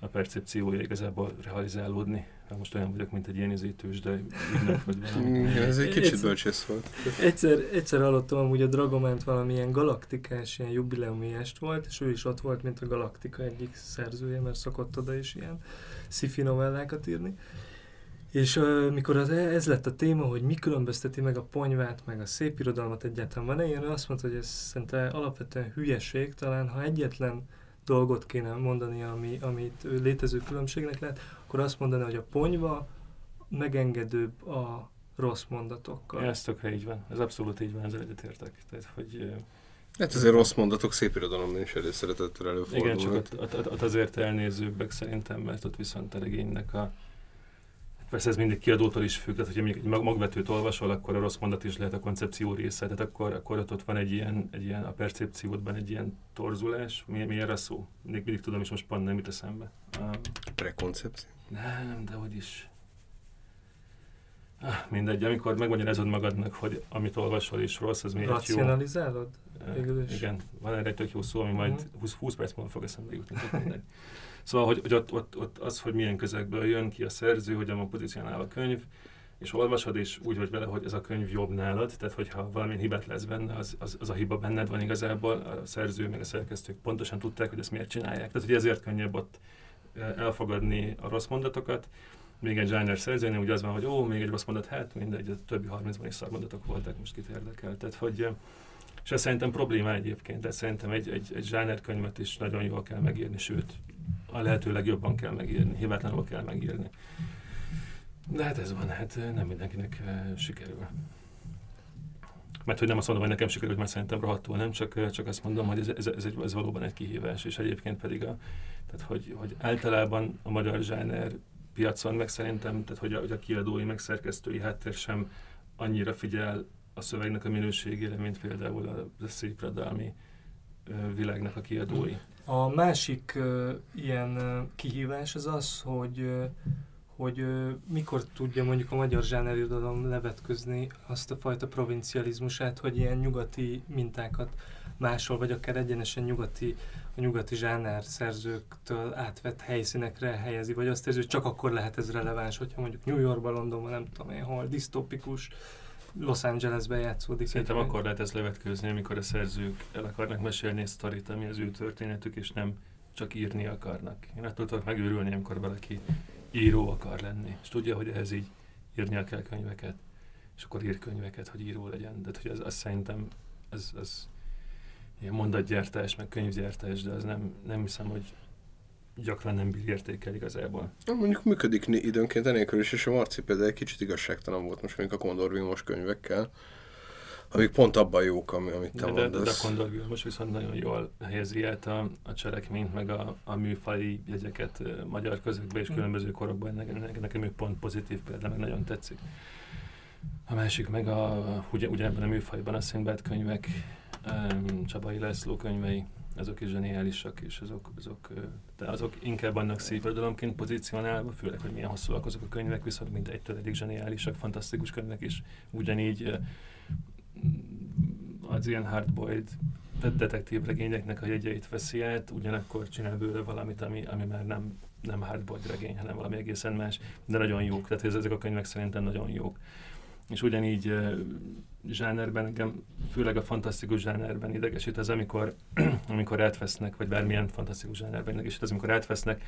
Speaker 1: a percepciója igazából realizálódni. Hát most olyan vagyok, mint egy ilyen izítős, de ügynök vagy valami.
Speaker 2: Igen, ez egy kicsit bölcsész volt.
Speaker 3: Egyszer, egyszer hallottam amúgy a Dragomant valamilyen galaktikás, ilyen jubileumi est volt, és ő is ott volt, mint a Galaktika egyik szerzője, mert szokott oda is ilyen sci novellákat írni. És uh, mikor az, ez lett a téma, hogy mi különbözteti meg a ponyvát, meg a szép irodalmat egyáltalán van-e ilyen, azt mondta, hogy ez szerintem alapvetően hülyeség, talán ha egyetlen dolgot kéne mondani, ami, amit létező különbségnek lehet, akkor azt mondani, hogy a ponyva megengedőbb a rossz mondatokkal.
Speaker 1: Ez tökre így van. Ez abszolút így van, ezzel egyetértek. Tehát, hogy
Speaker 2: Hát azért rossz mondatok szép irodalomban is előszeretettel előfordulnak.
Speaker 1: Igen, csak ott, ott, ott azért elnézőbbek szerintem, mert ott viszont a regénynek a Persze ez mindig kiadótól is függ, tehát hogyha mondjuk egy magvetőt olvasol, akkor a rossz mondat is lehet a koncepció része, tehát akkor, akkor ott, ott van egy ilyen, egy ilyen, a percepciódban egy ilyen torzulás. Mi, mi erre szó? Mindig, mindig tudom, és most pont nem jut eszembe. Um,
Speaker 2: Prekoncepció?
Speaker 1: Nem, de hogy is. Mindegy, amikor megmagyarázod magadnak, hogy amit olvasol is rossz, az miért jó.
Speaker 3: Racionalizálod?
Speaker 1: Uh, igen, van erre egy tök jó szó, ami majd 20, mhm. 20 perc múlva fog eszembe jutni. Szóval, hogy, hogy ott, ott, ott, az, hogy milyen közegből jön ki a szerző, hogyan van pozícionál a könyv, és olvasod, és úgy vagy vele, hogy ez a könyv jobb nálad, tehát hogyha valamilyen hibát lesz benne, az, az, az a hiba benned van igazából, a szerző meg a szerkesztők pontosan tudták, hogy ezt miért csinálják. Tehát, hogy ezért könnyebb ott elfogadni a rossz mondatokat, még egy zsáner szerzőnél úgy az van, hogy ó, még egy rossz mondat, hát mindegy, a többi 30-ban is szarmondatok voltak, most kit érdekel. Tehát, hogy, és ez szerintem probléma egyébként, de szerintem egy, egy, egy zsánerkönyvet is nagyon jól kell megírni, sőt, a lehető legjobban kell megírni, hibátlanul kell megírni. De hát ez van, hát nem mindenkinek sikerül. Mert hogy nem azt mondom, hogy nekem sikerült, mert szerintem rohadtul nem, csak, csak azt mondom, hogy ez, ez, ez, egy, ez valóban egy kihívás, és egyébként pedig a, tehát hogy, hogy általában a magyar zsáner piacon, meg szerintem, tehát hogy a, hogy a kiadói, meg szerkesztői háttér sem annyira figyel a szövegnek a minőségére, mint például a, a szép radalmi világnak a kiadói.
Speaker 3: A másik uh, ilyen uh, kihívás az az, hogy uh, hogy uh, mikor tudja mondjuk a magyar zsánerirodalom levetközni azt a fajta provincializmusát, hogy ilyen nyugati mintákat máshol, vagy akár egyenesen nyugati, a nyugati zsáner szerzőktől átvett helyszínekre helyezi, vagy azt érzi, hogy csak akkor lehet ez releváns, hogyha mondjuk New Yorkban, Londonban, nem tudom én hol, disztópikus Los Angelesben játszódik.
Speaker 1: Szerintem egy akkor lehet ezt levetkőzni, amikor a szerzők el akarnak mesélni egy sztorit, ami az ő történetük, és nem csak írni akarnak. Én attól tudok megőrülni, amikor valaki író akar lenni, és tudja, hogy ehhez így írnia kell könyveket, és akkor ír könyveket, hogy író legyen. De hogy az, az szerintem az, az ilyen mondatgyártás, meg könyvgyártás, de az nem, nem hiszem, hogy gyakran nem bír értékel igazából.
Speaker 2: Mondjuk működik időnként enélkül is, és a Marci például egy kicsit igazságtalan volt most mondjuk a Kondor Vilmos könyvekkel, amik pont abban jók, ami, amit te
Speaker 1: de, mondasz. De, de a Kondor Vilmos viszont nagyon jól helyezi át a, a cselekményt, meg a, a műfai jegyeket magyar közökbe és mm. különböző korokban. Nekem, nekem ő pont pozitív példa, meg nagyon tetszik. A másik meg a, ugye, ugyanebben a műfajban a Színbád könyvek, Csabai László könyvei, azok is zseniálisak, és azok, azok, de azok inkább annak szépirodalomként pozícionálva, főleg, hogy milyen hosszúak azok a könyvek, viszont mind egytől eddig zseniálisak, fantasztikus könyvek is. Ugyanígy az ilyen hardboiled detektív regényeknek a jegyeit veszi át, ugyanakkor csinál bőle valamit, ami, ami már nem, nem hardboiled regény, hanem valami egészen más, de nagyon jók, tehát ezek a könyvek szerintem nagyon jók. És ugyanígy zsánerben, engem főleg a fantasztikus zsánerben idegesít az, amikor, amikor átvesznek, vagy bármilyen fantasztikus zsánerben idegesít az, amikor átvesznek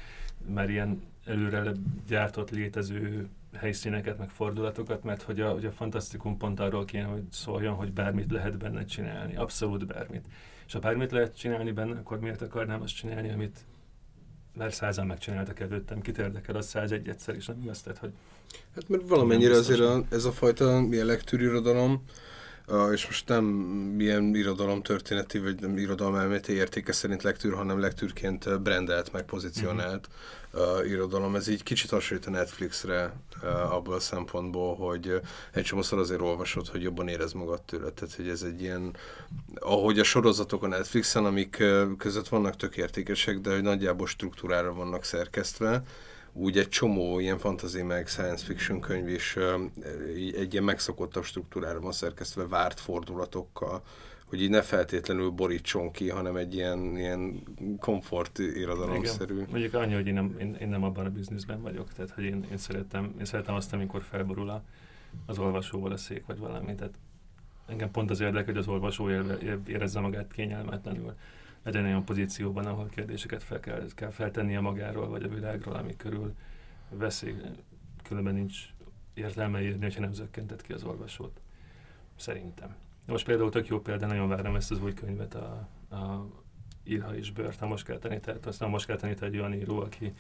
Speaker 1: már ilyen előre gyártott létező helyszíneket, meg fordulatokat, mert hogy a, hogy a fantasztikum pont arról kéne, hogy szóljon, hogy bármit lehet benne csinálni, abszolút bármit. És ha bármit lehet csinálni benne, akkor miért akarnám azt csinálni, amit mert százan megcsináltak előttem, kit érdekel az 101 egyszer is, nem igaz? Tehát, hogy
Speaker 2: Hát mert valamennyire azért a, ez a fajta ilyen lektűrirodalom, Uh, és most nem ilyen irodalom történeti, vagy nem irodalom elméleti értéke szerint lektűr, hanem lektűrként brandelt, meg pozícionált uh, irodalom. Ez így kicsit hasonlít a Netflixre uh, abból a szempontból, hogy egy csomószor azért olvasod, hogy jobban érez magad tőle. Tehát, hogy ez egy ilyen, ahogy a sorozatok a Netflixen, amik uh, között vannak tök értékesek, de hogy nagyjából struktúrára vannak szerkesztve, úgy egy csomó ilyen fantasy meg science fiction könyv is egy ilyen megszokottabb struktúrára van szerkesztve, várt fordulatokkal, hogy így ne feltétlenül borítson ki, hanem egy ilyen, ilyen komfort irodalomszerű.
Speaker 1: Mondjuk annyi, hogy én nem, én, én nem abban a bizniszben vagyok, tehát hogy én, én, szeretem, én szeretem azt, amikor felborul a, az olvasóval a szék, vagy valami. Tehát engem pont az érdekel, hogy az olvasó érezze magát kényelmetlenül legyen olyan pozícióban, ahol kérdéseket fel kell, kell feltennie magáról, vagy a világról, ami körül veszi. Különben nincs értelme írni, hogyha nem zökkentett ki az olvasót. Szerintem. Most például tök jó példa, nagyon várom ezt az új könyvet, a, a Írha és Bört, a Moskátani, tehát aztán a Moskátani egy olyan író, aki,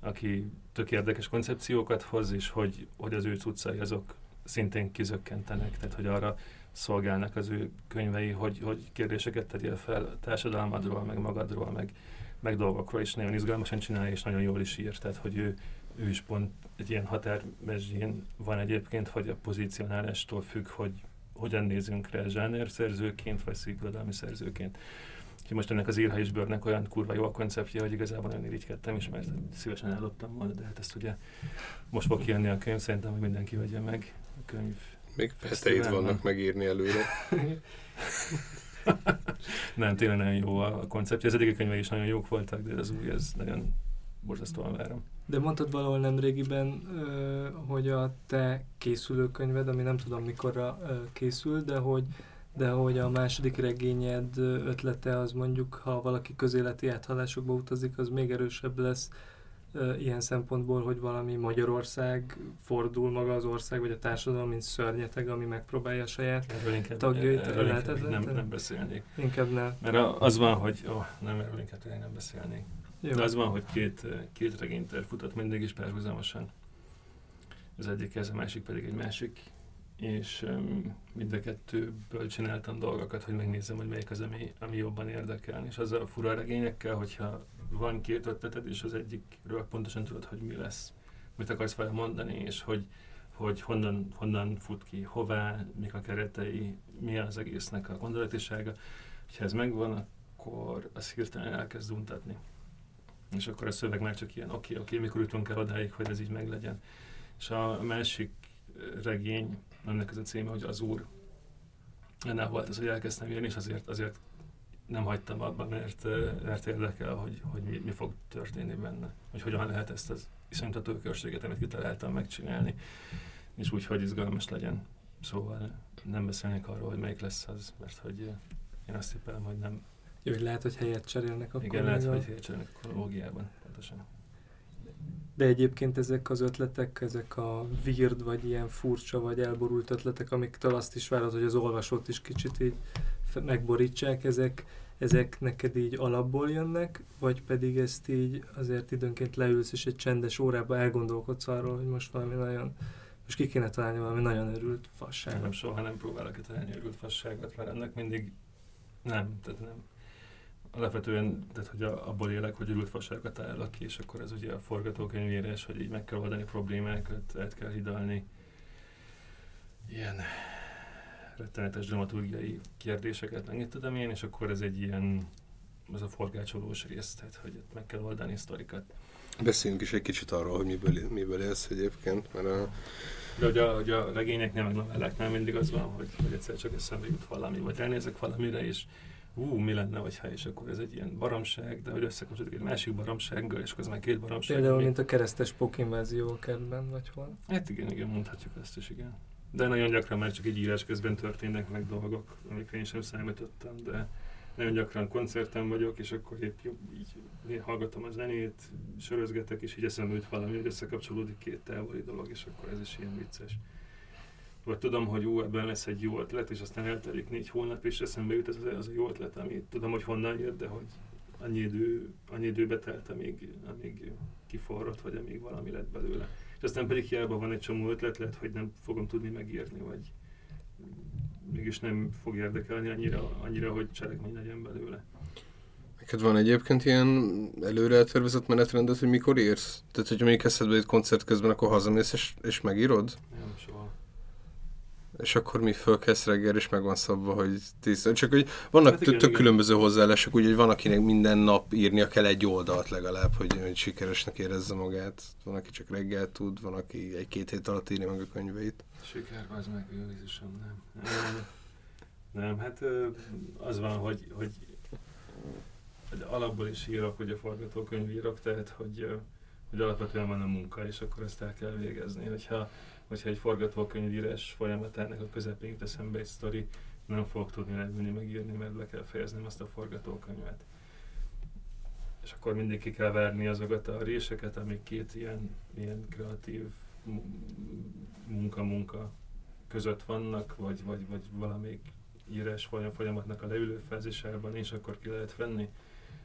Speaker 1: aki tök érdekes koncepciókat hoz, és hogy, hogy az ő cuccai azok szintén kizökkentenek, tehát hogy arra szolgálnak az ő könyvei, hogy, hogy kérdéseket tegyél fel a társadalmadról, meg magadról, meg, meg dolgokról, és nagyon izgalmasan csinálja, és nagyon jól is ír, tehát hogy ő, ő is pont egy ilyen határmezsén van egyébként, hogy a pozícionálástól függ, hogy hogyan nézünk rá zsáner szerzőként, vagy szépirodalmi szerzőként. Úgyhogy most ennek az írha is bőrnek olyan kurva jó a konceptje, hogy igazából nagyon irigykedtem is, mert szívesen elloptam volna, de hát ezt ugye most fog kijönni a könyv, szerintem, hogy mindenki vegye meg a könyv
Speaker 2: még heteid vannak megírni előre.
Speaker 1: nem, tényleg nagyon jó a konceptja. Az eddigi könyvek is nagyon jók voltak, de az új, ez nagyon borzasztóan várom.
Speaker 3: De mondtad valahol nem régiben, hogy a te készülőkönyved, ami nem tudom mikorra készül, de hogy de hogy a második regényed ötlete az mondjuk, ha valaki közéleti áthalásokba utazik, az még erősebb lesz, ilyen szempontból, hogy valami Magyarország fordul maga az ország, vagy a társadalom, mint szörnyeteg, ami megpróbálja a saját
Speaker 1: erről inkább,
Speaker 3: tagjait
Speaker 1: erről inkább nem, nem beszélnék.
Speaker 3: Inkább nem.
Speaker 1: Mert az van, hogy ó, nem, erről inkább nem beszélnék. Jó. De az van, hogy két, két regényter futott mindig is párhuzamosan. Az egyik ez, a másik pedig egy másik és um, mind a kettőből csináltam dolgokat, hogy megnézzem, hogy melyik az, ami, ami jobban érdekel. És az a fura regényekkel, hogyha van két ötleted, és az egyikről pontosan tudod, hogy mi lesz, mit akarsz vele mondani, és hogy, hogy honnan, honnan fut ki, hová, mik a keretei, mi az egésznek a gondolatisága. Ha ez megvan, akkor az hirtelen elkezd untatni. És akkor a szöveg már csak ilyen, oké, okay, oké, okay, mikor jutunk el odáig, hogy ez így meglegyen. És a másik regény, ennek az a címe, hogy az Úr. Ennél volt az, hogy elkezdtem írni, és azért, azért nem hagytam abba, mert, mert érdekel, hogy, hogy mi, mi fog történni benne. Hogy hogyan lehet ezt az iszonytató körséget, amit kitaláltam megcsinálni, és úgy, hogy izgalmas legyen. Szóval nem beszélnék arról, hogy melyik lesz az, mert hogy én azt hiszem, hogy nem...
Speaker 3: Jó, hogy lehet, hogy helyet cserélnek akkor.
Speaker 1: Igen, lehet, hogy helyet cserélnek a kronológiában, pontosan.
Speaker 3: De egyébként ezek az ötletek, ezek a weird, vagy ilyen furcsa, vagy elborult ötletek, amiktől azt is várod, hogy az olvasót is kicsit így megborítsák, ezek, ezek neked így alapból jönnek, vagy pedig ezt így azért időnként leülsz, és egy csendes órába elgondolkodsz arról, hogy most valami nagyon, most ki kéne találni valami nagyon örült fasságot.
Speaker 1: Nem, soha nem próbálok kitalálni örült fasságot, mert ennek mindig nem, tehát nem alapvetően, tehát hogy abból élek, hogy ürült fasságokat találok ki, és akkor ez ugye a forgatókönyvírás, hogy így meg kell oldani problémákat, át kell hidalni. Ilyen rettenetes dramaturgiai kérdéseket megnyitottam én, és akkor ez egy ilyen, ez a forgácsolós rész, tehát hogy meg kell oldani sztorikat.
Speaker 2: Beszéljünk is egy kicsit arról, hogy miből, miből élsz egyébként, mert a...
Speaker 1: De hogy a, hogy a regényeknél, meg novelláknál mindig az van, hogy, hogy egyszer csak eszembe jut valami, vagy ránézek valamire, és ú, mi lenne, hogyha, és akkor ez egy ilyen baromság, de hogy összekapcsolódik egy másik baromsággal, és akkor ez már két baromság.
Speaker 3: Például, mint a keresztes pokinvázió a kertben, vagy hol?
Speaker 1: Hát igen, igen, mondhatjuk ezt is, igen. De nagyon gyakran már csak egy írás közben történnek meg dolgok, amikre én sem számítottam, de nagyon gyakran koncerten vagyok, és akkor épp jobb, így hallgatom a zenét, sörözgetek, és így eszembe jut valami, hogy összekapcsolódik két távoli dolog, és akkor ez is ilyen vicces. Vagy tudom, hogy jó, ebben lesz egy jó ötlet, és aztán eltelik négy hónap, és eszembe jut ez az, az a jó ötlet, ami tudom, hogy honnan jött, de hogy annyi, idő, annyi időbe telt, amíg, amíg kiforrott, vagy amíg valami lett belőle. És aztán pedig hiába van egy csomó ötlet, lehet, hogy nem fogom tudni megírni, vagy mégis nem fog érdekelni annyira, annyira hogy cselekmény legyen belőle.
Speaker 2: Neked van egyébként ilyen előre eltervezett menetrendet, hogy mikor írsz? Tehát, hogyha még eszedbe egy koncert közben, akkor hazamész és, és megírod?
Speaker 1: Nem, soha.
Speaker 2: És akkor mi fölkezd reggel, és meg van szabva, hogy tíz. Csak hogy vannak
Speaker 1: Hát igen,
Speaker 2: tök
Speaker 1: igen.
Speaker 2: különböző hozzáállások, úgyhogy van, akinek minden nap írnia kell egy oldalt legalább, hogy, hogy sikeresnek érezze magát. Van, aki csak reggel tud, van, aki egy-két hét alatt írja meg a könyveit.
Speaker 1: Siker, az meg, jó Jézusom, nem. Nem, hát az van, hogy, hogy alapból is írok, hogy a forgatókönyv írok, tehát hogy, hogy alapvetően van a munka, és akkor ezt el kell végezni. Hogyha, hogyha egy forgatókönyvírás folyamatának a közepén jut eszembe egy sztori, nem fogok tudni leülni, megírni, mert le kell fejeznem azt a forgatókönyvet. És akkor mindig ki kell várni azokat a réseket, amik két ilyen, ilyen kreatív mu- munka-munka között vannak, vagy, vagy, vagy valamelyik írás folyam- folyamatnak a leülő fázisában, és akkor ki lehet venni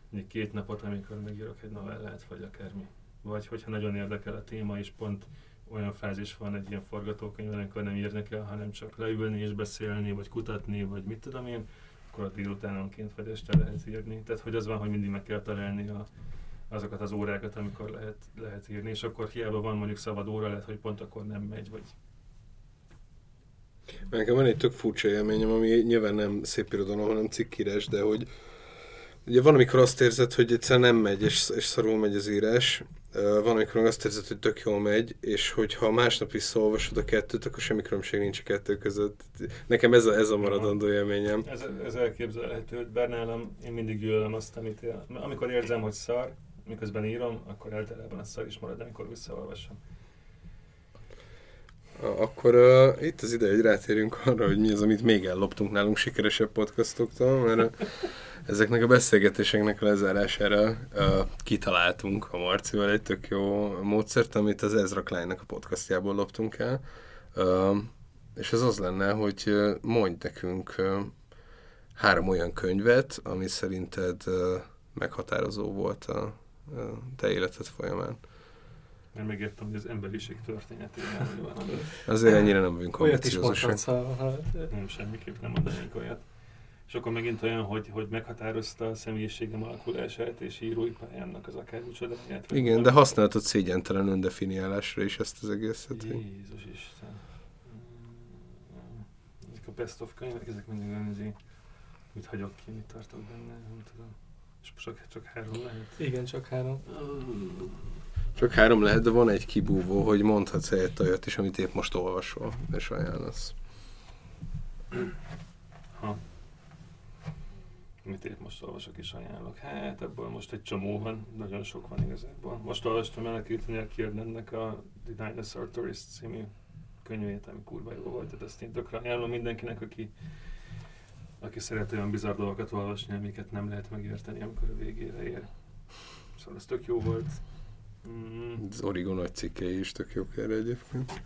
Speaker 1: mondjuk két napot, amikor megírok egy novellát, vagy akármi. Vagy hogyha nagyon érdekel a téma, és pont olyan fázis van egy ilyen forgatókönyvben, amikor nem írni kell, hanem csak leülni és beszélni, vagy kutatni, vagy mit tudom én, akkor a délutánonként vagy este lehet írni. Tehát, hogy az van, hogy mindig meg kell találni a, azokat az órákat, amikor lehet, lehet írni, és akkor hiába van mondjuk szabad óra, lehet, hogy pont akkor nem megy, vagy
Speaker 2: Nekem van egy tök furcsa élményem, ami nyilván nem szép irodalom, hanem cikkírás, de hogy ugye van, amikor azt érzed, hogy egyszer nem megy, és, és szarul megy az írás, van, amikor azt érzed, hogy tök jól megy, és hogyha másnap visszaolvasod a kettőt, akkor semmi különbség nincs a kettő között. Nekem ez a, ez a maradandó élményem.
Speaker 1: Ez, ez elképzelhető, hogy bár nálam én mindig gyűlölöm azt, amit él. Amikor érzem, hogy szar, miközben írom, akkor általában a szar is marad, amikor visszaolvasom.
Speaker 2: Akkor uh, itt az ideje, hogy rátérjünk arra, hogy mi az, amit még elloptunk nálunk sikeresebb podcastoktól, mert uh, ezeknek a beszélgetéseknek a lezárására uh, kitaláltunk a Marcival egy tök jó módszert, amit az Ezra Kleinnek a podcastjából loptunk el. Uh, és ez az lenne, hogy uh, mondj nekünk uh, három olyan könyvet, ami szerinted uh, meghatározó volt a, a te életed folyamán.
Speaker 1: Mert megértem, hogy az emberiség történetében hogy van,
Speaker 2: Azért ennyire nem vagyunk
Speaker 3: Olyat is
Speaker 2: ambiciózusak.
Speaker 3: mondhatsz, ha, ha
Speaker 1: nem semmiképp nem mondanék olyat. És akkor megint olyan, hogy, hogy meghatározta a személyiségem alakulását és írói pályámnak az akármicsodáját. vagy
Speaker 2: Igen,
Speaker 1: valami.
Speaker 2: de használhatod szégyentelen öndefiniálásra is ezt az egészet.
Speaker 1: Jézus Isten. Mm, Ezek a best of könyvek, ezek mindig olyan, izé, mit hagyok ki, mit tartok benne, nem tudom. És csak, csak három lehet.
Speaker 3: igen, csak három.
Speaker 2: Csak három lehet, de van egy kibúvó, hogy mondhatsz helyett olyat is, amit épp most olvasol, és ajánlasz.
Speaker 1: Ha. Amit épp most olvasok és ajánlok. Hát ebből most egy csomó van, nagyon sok van igazából. Most olvastam el a Kirtania Kierdennek a The Dinosaur Tourist című könyvét, ami kurva jó volt, tehát ezt én tökre ajánlom mindenkinek, aki, aki szeret olyan bizarr dolgokat olvasni, amiket nem lehet megérteni, amikor a végére ér. Szóval ez tök jó volt. Mm.
Speaker 2: Az Origo nagy cikkei is tök jók erre egyébként.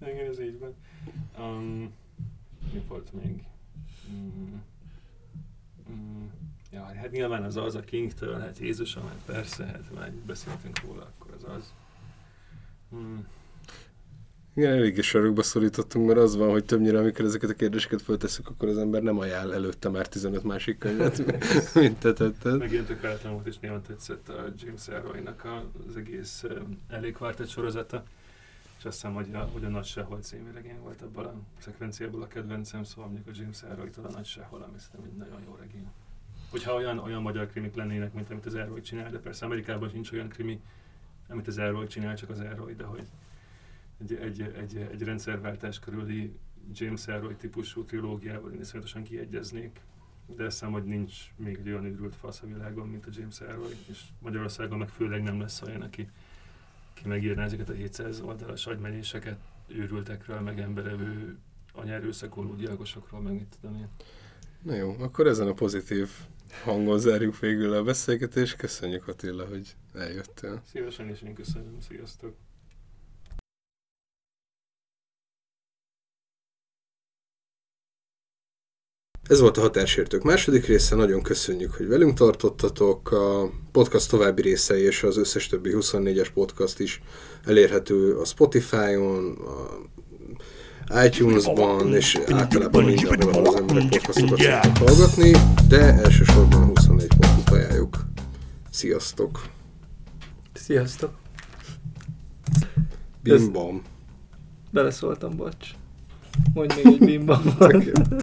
Speaker 1: Igen, ez így van. Um, mi volt még? Mm, mm, ja, hát nyilván az az a King-től, hát Jézusom, hát persze, hát már beszéltünk róla, akkor az az. Mm,
Speaker 2: Igen, eléggé sarokba szorítottunk, mert az van, hogy többnyire, amikor ezeket a kérdéseket föltesszük, akkor az ember nem ajánl előtte már 15 másik könyvet, mint te tetted.
Speaker 1: megint tökéletlen volt, és néha tetszett a James Elroy-nak az egész Elég Quartet sorozata. És azt hiszem, hogy a, hogy a Nagy Sehol című regény volt abban a szekvenciából a kedvencem, szóval mondjuk a James Elroy-tól a Nagy Sehol, ami szerintem egy nagyon jó regény. Hogyha olyan, olyan magyar krimik lennének, mint amit az Elroy csinál, de persze Amerikában sincs olyan krimi, amit az Elroy csinál, csak az Elroy, de hogy egy, egy, egy, egy rendszerváltás körüli James Elroy típusú trilógiával én iszonyatosan kiegyeznék, de hiszem, hogy nincs még egy olyan őrült fasz a világon, mint a James Elroy, és Magyarországon meg főleg nem lesz olyan, aki, ki megírná ezeket a 700 oldalas agymenéseket őrültekről, meg emberevő anyerőszakoló gyilkosokról, meg mit tudom én.
Speaker 2: Na jó, akkor ezen a pozitív hangon zárjuk végül a beszélgetést. Köszönjük Attila, hogy eljöttél.
Speaker 1: Szívesen és én köszönöm. Sziasztok!
Speaker 2: Ez volt a Határsértők második része, nagyon köszönjük, hogy velünk tartottatok. A podcast további részei és az összes többi 24-es podcast is elérhető a Spotify-on, a iTunes-ban, és általában mindenhol, ahol az emberek podcastokat szoktak hallgatni, de elsősorban a 24 pontot ajánljuk. Sziasztok!
Speaker 3: Sziasztok!
Speaker 2: Bim bam!
Speaker 3: Beleszóltam, bocs. Mondj még egy bim bam.
Speaker 2: Tök jó.